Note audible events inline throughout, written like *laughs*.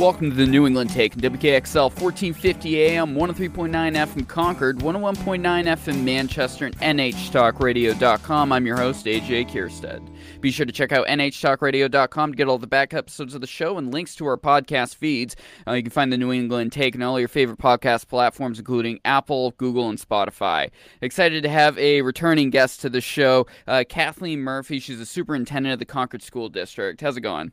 Welcome to the New England Take, WKXL 1450 AM, 103.9 FM Concord, 101.9 FM Manchester, and NHTalkRadio.com. I'm your host, AJ Kierstead. Be sure to check out NHTalkRadio.com to get all the back episodes of the show and links to our podcast feeds. Uh, you can find the New England Take on all your favorite podcast platforms, including Apple, Google, and Spotify. Excited to have a returning guest to the show, uh, Kathleen Murphy. She's the superintendent of the Concord School District. How's it going?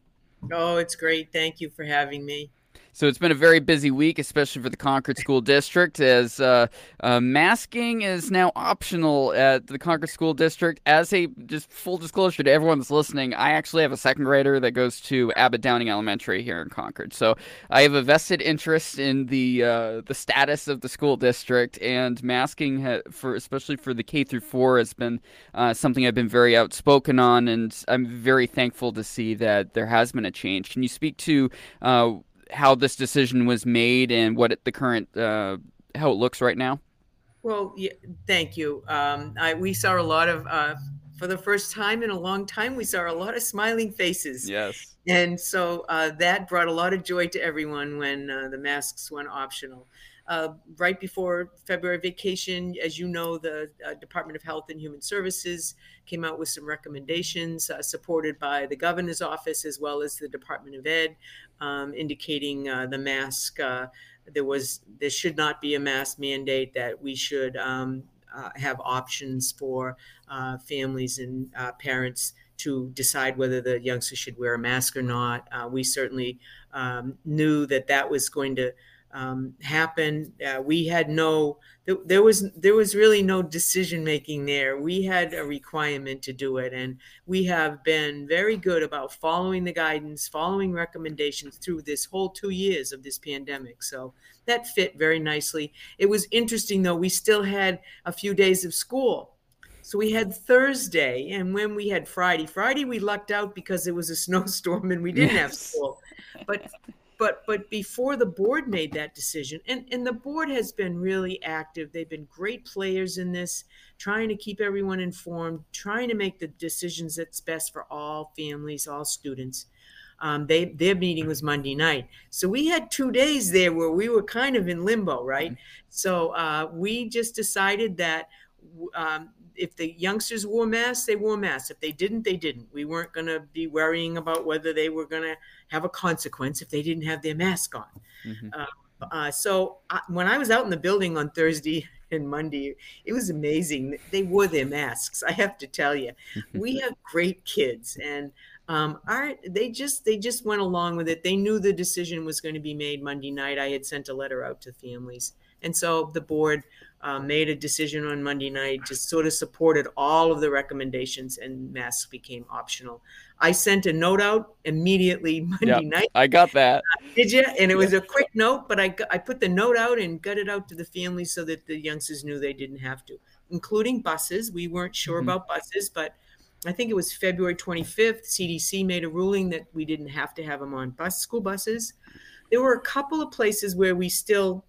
Oh, it's great. Thank you for having me. So it's been a very busy week, especially for the Concord School District, as uh, uh, masking is now optional at the Concord School District. As a just full disclosure to everyone that's listening, I actually have a second grader that goes to Abbott Downing Elementary here in Concord, so I have a vested interest in the uh, the status of the school district and masking ha- for especially for the K through four has been uh, something I've been very outspoken on, and I'm very thankful to see that there has been a change. Can you speak to uh, how this decision was made and what it, the current uh, how it looks right now? Well, yeah, thank you. Um, I, we saw a lot of uh, for the first time in a long time. We saw a lot of smiling faces. Yes, and so uh, that brought a lot of joy to everyone when uh, the masks went optional. Uh, right before February vacation, as you know, the uh, Department of Health and Human Services came out with some recommendations uh, supported by the governor's office as well as the Department of Ed, um, indicating uh, the mask. Uh, there was there should not be a mask mandate. That we should um, uh, have options for families and parents to decide whether the youngster should wear a mask or not. we certainly um, knew that that was going to um, happened. Uh, we had no, there was there was really no decision making there. We had a requirement to do it, and we have been very good about following the guidance, following recommendations through this whole two years of this pandemic. So that fit very nicely. It was interesting though. We still had a few days of school. So we had Thursday, and when we had Friday, Friday we lucked out because it was a *laughs* snowstorm and we didn't yes. have school. But but but before the board made that decision and and the board has been really active. They've been great players in this trying to keep everyone informed trying to make the decisions that's best for all families all students. Um, they their meeting was monday night. So we had two days there where we were kind of in limbo right? Mm-hmm. so uh, we just decided that um, if the youngsters wore masks, they wore masks. If they didn't, they didn't. We weren't going to be worrying about whether they were going to have a consequence if they didn't have their mask on. Mm-hmm. Uh, uh, so I, when I was out in the building on Thursday *laughs* and Monday, it was amazing. They wore their masks. I have to tell you, *laughs* we have great kids, and um, our, they just they just went along with it. They knew the decision was going to be made Monday night. I had sent a letter out to families, and so the board uh, made a decision on Monday night, just sort of supported all of the recommendations, and masks became optional. I sent a note out immediately *laughs* Monday yep, night. I got that. Did you? And it was a quick note, but I, I put the note out and got it out to the families so that the youngsters knew they didn't have to, including buses. We weren't sure mm-hmm. about buses, but I think it was February 25th. CDC made a ruling that we didn't have to have them on bus school buses. There were a couple of places where we still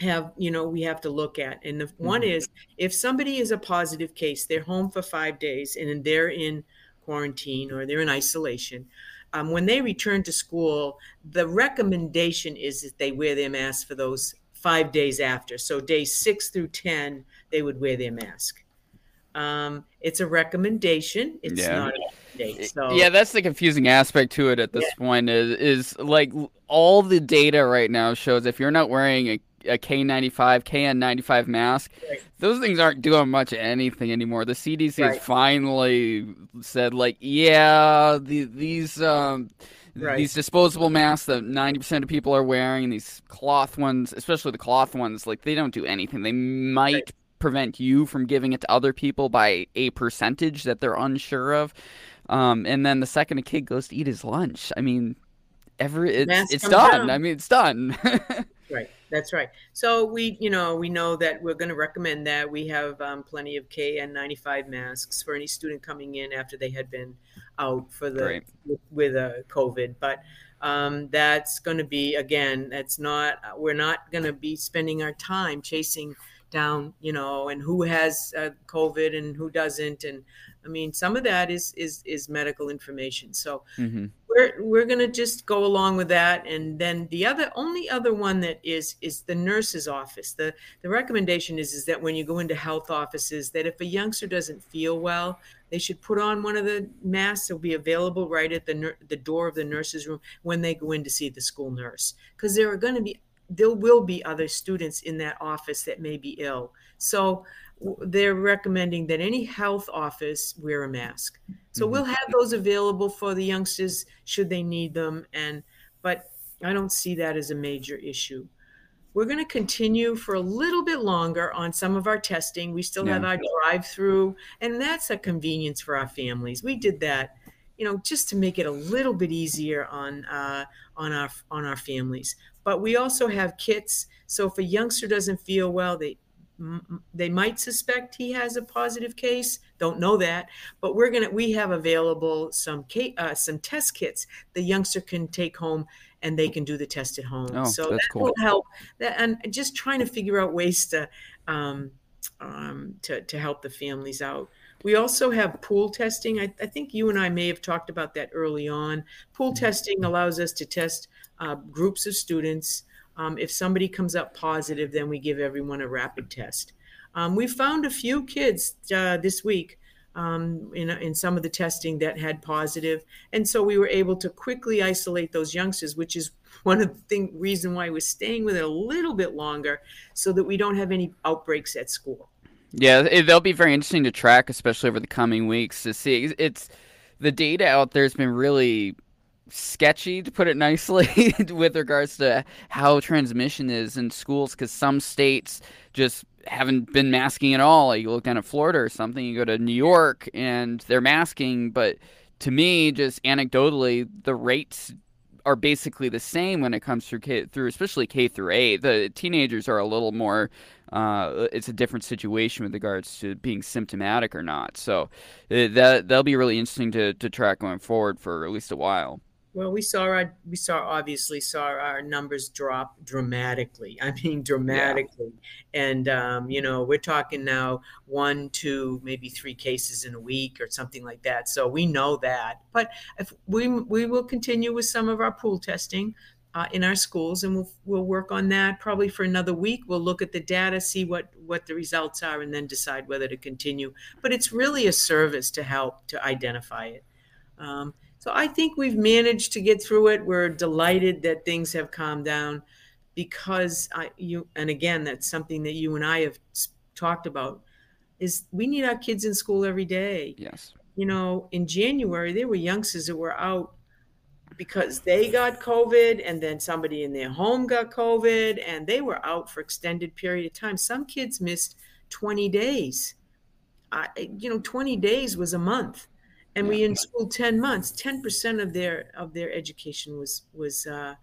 have you know we have to look at and the mm-hmm. one is if somebody is a positive case they're home for five days and they're in quarantine or they're in isolation um, when they return to school the recommendation is that they wear their mask for those five days after so days six through ten they would wear their mask um, it's a recommendation it's yeah. not a so, yeah that's the confusing aspect to it at this yeah. point is is like all the data right now shows if you're not wearing a a K95, KN95 mask. Right. Those things aren't doing much of anything anymore. The CDC right. has finally said, like, yeah, the, these um, right. these disposable masks that 90% of people are wearing, these cloth ones, especially the cloth ones, like, they don't do anything. They might prevent you from giving it to other people by a percentage that they're unsure of. Um, and then the second a kid goes to eat his lunch, I mean, every it's, it's done. Down. I mean, it's done. *laughs* right. That's right. So we, you know, we know that we're going to recommend that. We have um, plenty of KN95 masks for any student coming in after they had been out for the with, with uh, COVID. But um, that's going to be again. That's not. We're not going to be spending our time chasing down, you know, and who has uh, COVID and who doesn't. And I mean, some of that is is is medical information. So. Mm-hmm we're we're gonna just go along with that, and then the other only other one that is is the nurse's office. the The recommendation is is that when you go into health offices, that if a youngster doesn't feel well, they should put on one of the masks. It'll be available right at the the door of the nurse's room when they go in to see the school nurse, because there are going to be there will be other students in that office that may be ill. So they're recommending that any health office wear a mask. So mm-hmm. we'll have those available for the youngsters should they need them. And but I don't see that as a major issue. We're going to continue for a little bit longer on some of our testing. We still yeah. have our drive-through, and that's a convenience for our families. We did that, you know, just to make it a little bit easier on uh, on our on our families. But we also have kits. So if a youngster doesn't feel well, they they might suspect he has a positive case don't know that but we're gonna we have available some uh, some test kits the youngster can take home and they can do the test at home. Oh, so that cool. will help. That, and just trying to figure out ways to um, um, to, to help the families out. We also have pool testing. I, I, think you and i may have talked about that early on. Pool mm-hmm. testing allows us to test uh, groups of students um, if somebody comes up positive, then we give everyone a rapid test. Um, we found a few kids uh, this week um, in, in some of the testing that had positive, and so we were able to quickly isolate those youngsters, which is one of the thing, reason why we're staying with it a little bit longer, so that we don't have any outbreaks at school. Yeah, it, they'll be very interesting to track, especially over the coming weeks to see. It's the data out there has been really sketchy to put it nicely *laughs* with regards to how transmission is in schools because some states just haven't been masking at all. Like you look down at florida or something you go to new york and they're masking but to me just anecdotally the rates are basically the same when it comes through K, through especially K through 8 the teenagers are a little more uh, it's a different situation with regards to being symptomatic or not. So uh, that that'll be really interesting to, to track going forward for at least a while well, we saw our we saw obviously saw our numbers drop dramatically. I mean, dramatically, yeah. and um, you know we're talking now one, two, maybe three cases in a week or something like that. So we know that. But if we we will continue with some of our pool testing. Uh, in our schools, and we'll we'll work on that probably for another week. We'll look at the data, see what what the results are, and then decide whether to continue. But it's really a service to help to identify it. Um, so I think we've managed to get through it. We're delighted that things have calmed down because I you and again that's something that you and I have talked about is we need our kids in school every day. Yes. You know, in January there were youngsters that were out because they got COVID and then somebody in their home got COVID and they were out for extended period of time. Some kids missed 20 days. I, you know, 20 days was a month and we in school 10 months 10% of their of their education was was uh,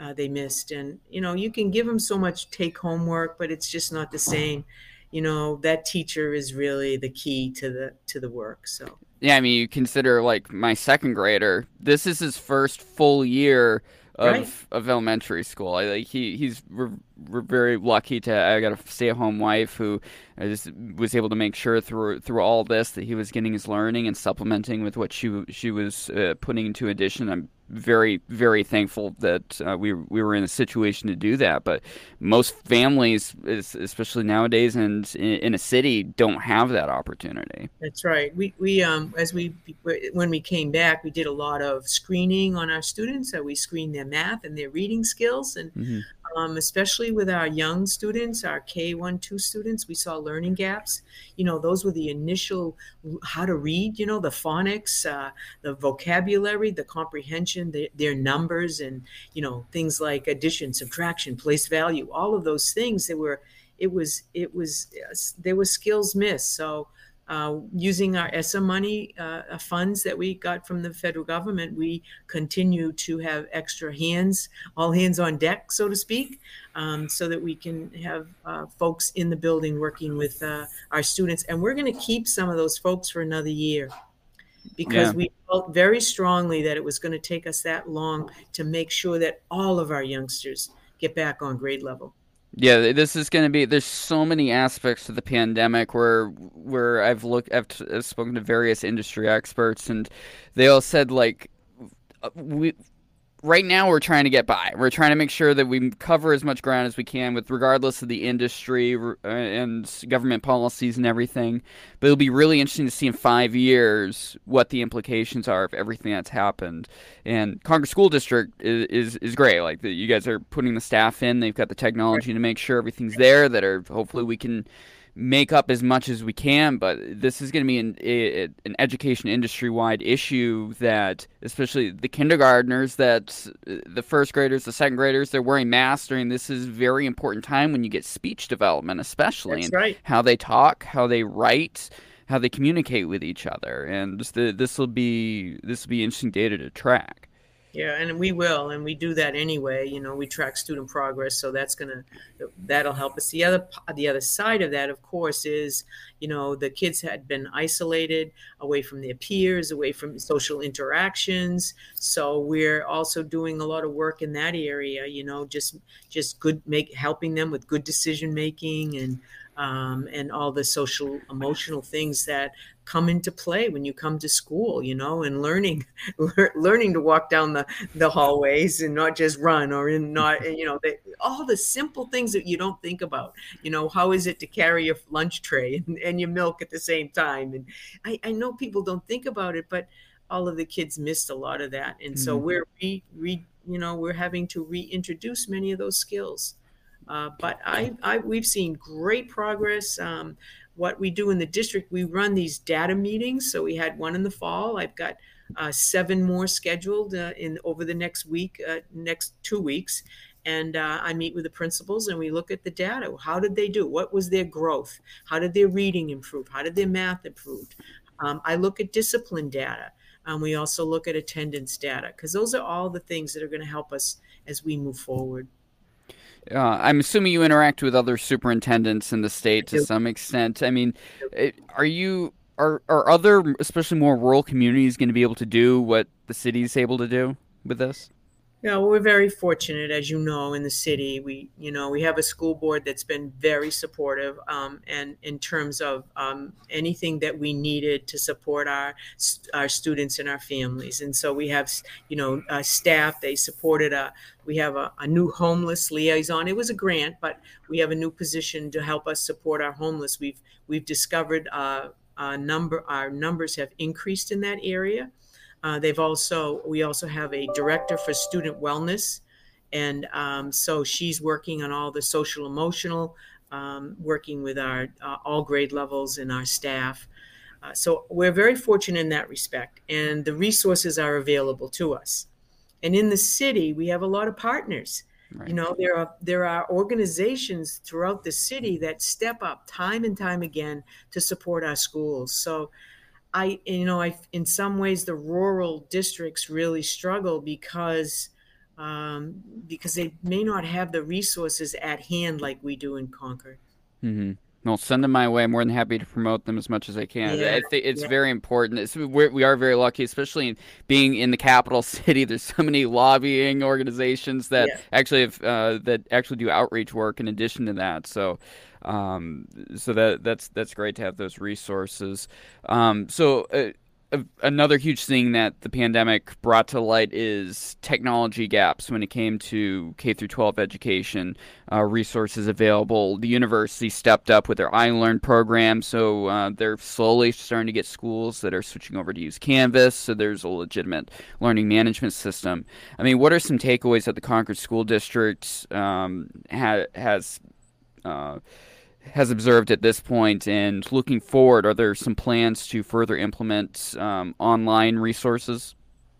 uh, they missed. And you know you can give them so much take home work but it's just not the same. You know that teacher is really the key to the to the work so. Yeah i mean you consider like my second grader this is his first full year of right. of elementary school. I, like he he's we're, we're very lucky to. I got a stay at home wife who just was able to make sure through through all this that he was getting his learning and supplementing with what she she was uh, putting into addition. I'm very very thankful that uh, we we were in a situation to do that. But most families, especially nowadays and in, in, a city, don't have that opportunity. That's right. We we um as we when we came back, we did a lot of screening on our students. So we screened their math and their reading skills, and mm-hmm um, especially with our young students, our K1, 2 students, we saw learning gaps. You know, those were the initial how to read, you know, the phonics, uh, the vocabulary, the comprehension, the, their numbers, and, you know, things like addition, subtraction, place value, all of those things that were, it was, it was, there were skills missed. So, uh, using our ESSA money uh, uh, funds that we got from the federal government, we continue to have extra hands, all hands on deck, so to speak, um, so that we can have uh, folks in the building working with uh, our students. And we're going to keep some of those folks for another year because yeah. we felt very strongly that it was going to take us that long to make sure that all of our youngsters get back on grade level. Yeah, this is going to be. There's so many aspects to the pandemic where where I've looked, I've, I've spoken to various industry experts, and they all said like uh, we right now we're trying to get by. We're trying to make sure that we cover as much ground as we can with regardless of the industry uh, and government policies and everything. But it'll be really interesting to see in 5 years what the implications are of everything that's happened. And Concord School District is is, is great. Like the, you guys are putting the staff in, they've got the technology to make sure everything's there that are hopefully we can make up as much as we can, but this is going to be an, a, an education industry wide issue that, especially the kindergartners, that the first graders, the second graders, they're wearing masks during this is very important time when you get speech development, especially, That's right. how they talk, how they write, how they communicate with each other, and this will be this will be interesting data to track. Yeah, and we will, and we do that anyway. You know, we track student progress, so that's gonna that'll help us. The other the other side of that, of course, is you know the kids had been isolated away from their peers, away from social interactions. So we're also doing a lot of work in that area. You know, just just good make helping them with good decision making and um, and all the social emotional things that come into play when you come to school you know and learning *laughs* learning to walk down the, the hallways and not just run or in not *laughs* you know they, all the simple things that you don't think about you know how is it to carry your lunch tray and, and your milk at the same time? And I, I know people don't think about it but all of the kids missed a lot of that. And so mm-hmm. we're re, re, you know we're having to reintroduce many of those skills uh, but I, I, we've seen great progress. Um, what we do in the district, we run these data meetings. So we had one in the fall. I've got uh, seven more scheduled uh, in over the next week, uh, next two weeks, and uh, I meet with the principals and we look at the data. How did they do? What was their growth? How did their reading improve? How did their math improve? Um, I look at discipline data. Um, we also look at attendance data because those are all the things that are going to help us as we move forward. Uh, I'm assuming you interact with other superintendents in the state to some extent. I mean, are you are are other, especially more rural communities, going to be able to do what the city is able to do with this? Yeah, well, we're very fortunate, as you know, in the city. We, you know, we have a school board that's been very supportive, um, and in terms of um, anything that we needed to support our our students and our families. And so we have, you know, uh, staff. They supported a. We have a, a new homeless liaison. It was a grant, but we have a new position to help us support our homeless. We've we've discovered uh, a number. Our numbers have increased in that area. Uh, they've also we also have a director for student wellness, and um, so she's working on all the social emotional, um, working with our uh, all grade levels and our staff. Uh, so we're very fortunate in that respect, and the resources are available to us. And in the city, we have a lot of partners. Right. You know, there are there are organizations throughout the city that step up time and time again to support our schools. So I, you know, I, in some ways, the rural districts really struggle because um, because they may not have the resources at hand like we do in Concord. Mm-hmm. Well, send them my way. I'm more than happy to promote them as much as I can. Yeah, I think it's yeah. very important. It's, we're, we are very lucky, especially in being in the capital *laughs* city. There's so many lobbying organizations that yeah. actually have, uh, that actually do outreach work in addition to that. So um, so that that's that's great to have those resources. Um, so. Uh, another huge thing that the pandemic brought to light is technology gaps when it came to K through 12 education, uh, resources available. The university stepped up with their iLearn program, so uh, they're slowly starting to get schools that are switching over to use Canvas. So there's a legitimate learning management system. I mean, what are some takeaways that the Concord School District um, ha- has? Uh, has observed at this point and looking forward are there some plans to further implement um, online resources?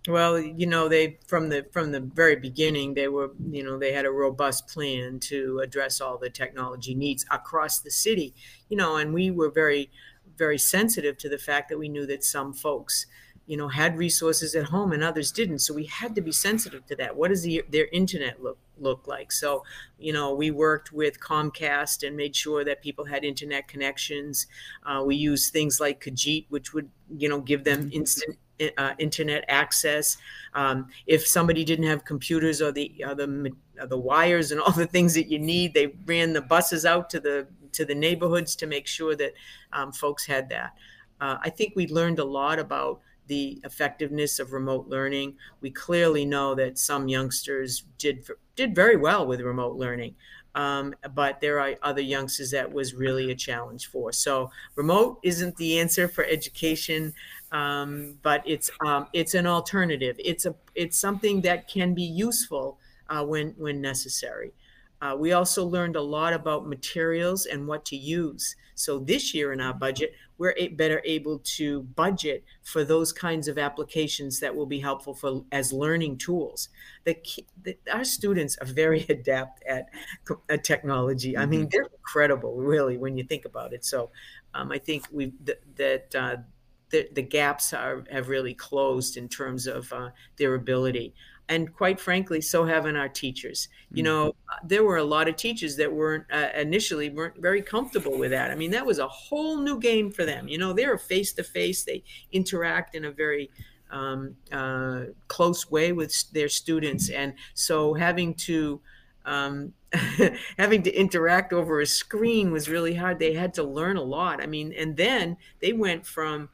Well you know they from the from the very beginning they were you know they had a robust plan to address all the technology needs across the city. You know and we were very very sensitive to the fact that we knew that some folks you know had resources at home and others didn't. So we had to be sensitive to that. What does the, their internet look look like so you know we worked with comcast and made sure that people had internet connections uh, we used things like Kajeet which would you know give them instant uh, internet access. Um, if somebody didn't have computers or the uh, the uh, the wires and *laughs* all the things that you need, they ran the buses out to the to the neighborhoods to make sure that um, folks had that. Uh, I think we learned a lot about the effectiveness of remote learning. We clearly know that some youngsters did did very well with remote learning. Um, but there are other youngsters that was really a challenge for. So remote isn't the answer for education, um, but it's um, it's an alternative. It's a it's something that can be useful uh, when when necessary. Uh, we also learned a lot about materials and what to use. So this year in our budget, we're better able to budget for those kinds of applications that will be helpful for as learning tools. The, the our students are very *laughs* adept at, at technology. I mean, mm-hmm. they're incredible, really, when you think about it. So um, I think we th- that. Uh, the, the gaps are, have really closed in terms of uh, their ability and quite frankly so haven't our teachers. You mm-hmm. know there were a lot of teachers that weren't uh, initially weren't very comfortable with that. I mean that was a whole new game for them. You know they're face to face they interact in a very um, uh, close way with their students. And so having to um, *laughs* having to interact over a screen was really hard. They had to learn a lot. I mean and then they went from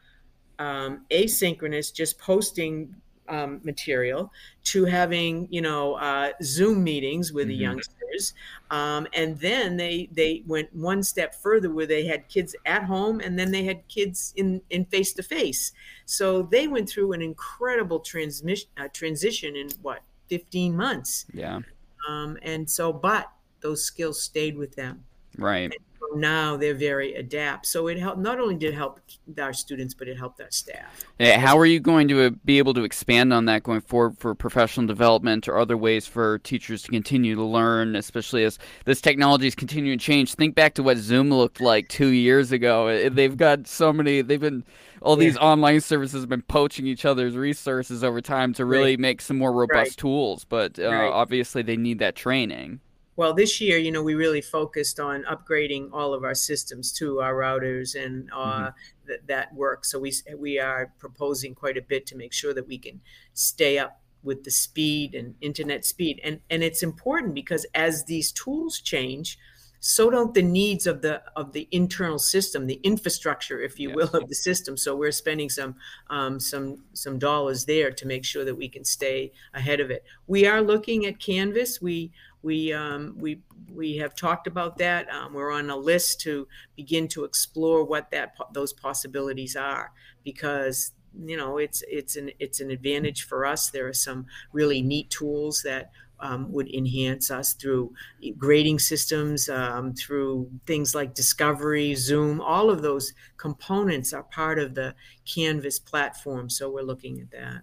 um, asynchronous just posting um, material to having you know uh, Zoom meetings with mm-hmm. the youngsters, um, and then they they went one step further where they had kids at home and then they had kids in in face to face. So they went through an incredible transmission uh, transition in what 15 months. Yeah. Um, and so, but those skills stayed with them. Right. And now they're very adept. So it helped. Not only did it help our students, but it helped our staff. How are you going to uh, be able to expand on that going forward for professional development or other ways for teachers to continue to learn, especially as this technology is continuing to change? Think back to what Zoom looked like two years ago. They've got so many. They've been all these yeah. online services have been poaching each other's resources over time to really right. make some more robust right. tools. But uh, right. obviously, they need that training. Well, this year, you know, we really focused on upgrading all of our systems to our routers and uh, mm-hmm. th- that work. So we we are proposing quite a bit to make sure that we can stay up with the speed and internet speed. And and it's important because as these tools change, so don't the needs of the of the internal system, the infrastructure, if you yes. will, of the system. So we're spending some um, some some dollars there to make sure that we can stay ahead of it. We are looking at Canvas. We we um, we we have talked about that. Um, we're on a list to begin to explore what that those possibilities are because you know it's it's an it's an advantage for us. There are some really neat tools that um, would enhance us through grading systems, um, through things like Discovery, Zoom. All of those components are part of the Canvas platform. So we're looking at that.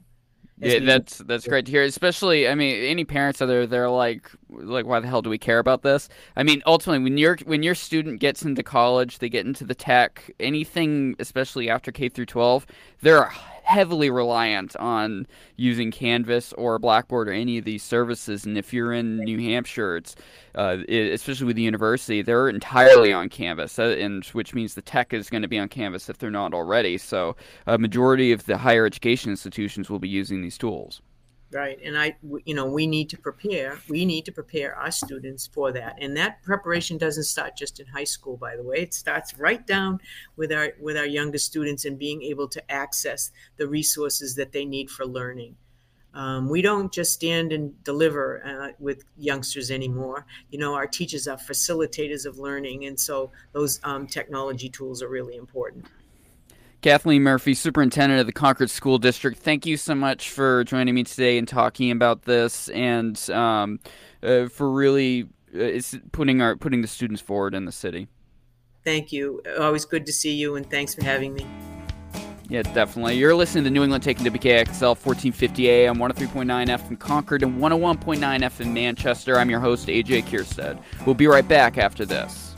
Yeah, that's that's great to hear. Especially, I mean, any parents out there, they're like, like, why the hell do we care about this? I mean, ultimately, when your when your student gets into college, they get into the tech, anything, especially after K through twelve, they're heavily reliant on using Canvas or Blackboard or any of these services. And if you're in New Hampshire, it's uh, it, especially with the university, they're entirely on Canvas, uh, and which means the tech is going to be on Canvas if they're not already. So a majority of the higher education institutions will be using these tools right? And i you know we need to prepare we need to prepare our students for that. And that preparation doesn't start just in high school by the way. It starts right down with our with our youngest students and being able to access the resources that they need for learning. Um, we don't just stand and deliver uh, with youngsters anymore. You know, our teachers are facilitators of learning, and so those um, technology tools are really important. Kathleen Murphy, Superintendent of the Concord School District, thank you so much for joining me today and talking about this and um, uh, for really uh, putting our putting the students forward in the city. Thank you. Always good to see you, and thanks for having me. Yeah, definitely. You're listening to New England Taking WKXL 1450 AM, 103.9 F in Concord and 101.9 F in Manchester. I'm your host, AJ Kierstead. We'll be right back after this.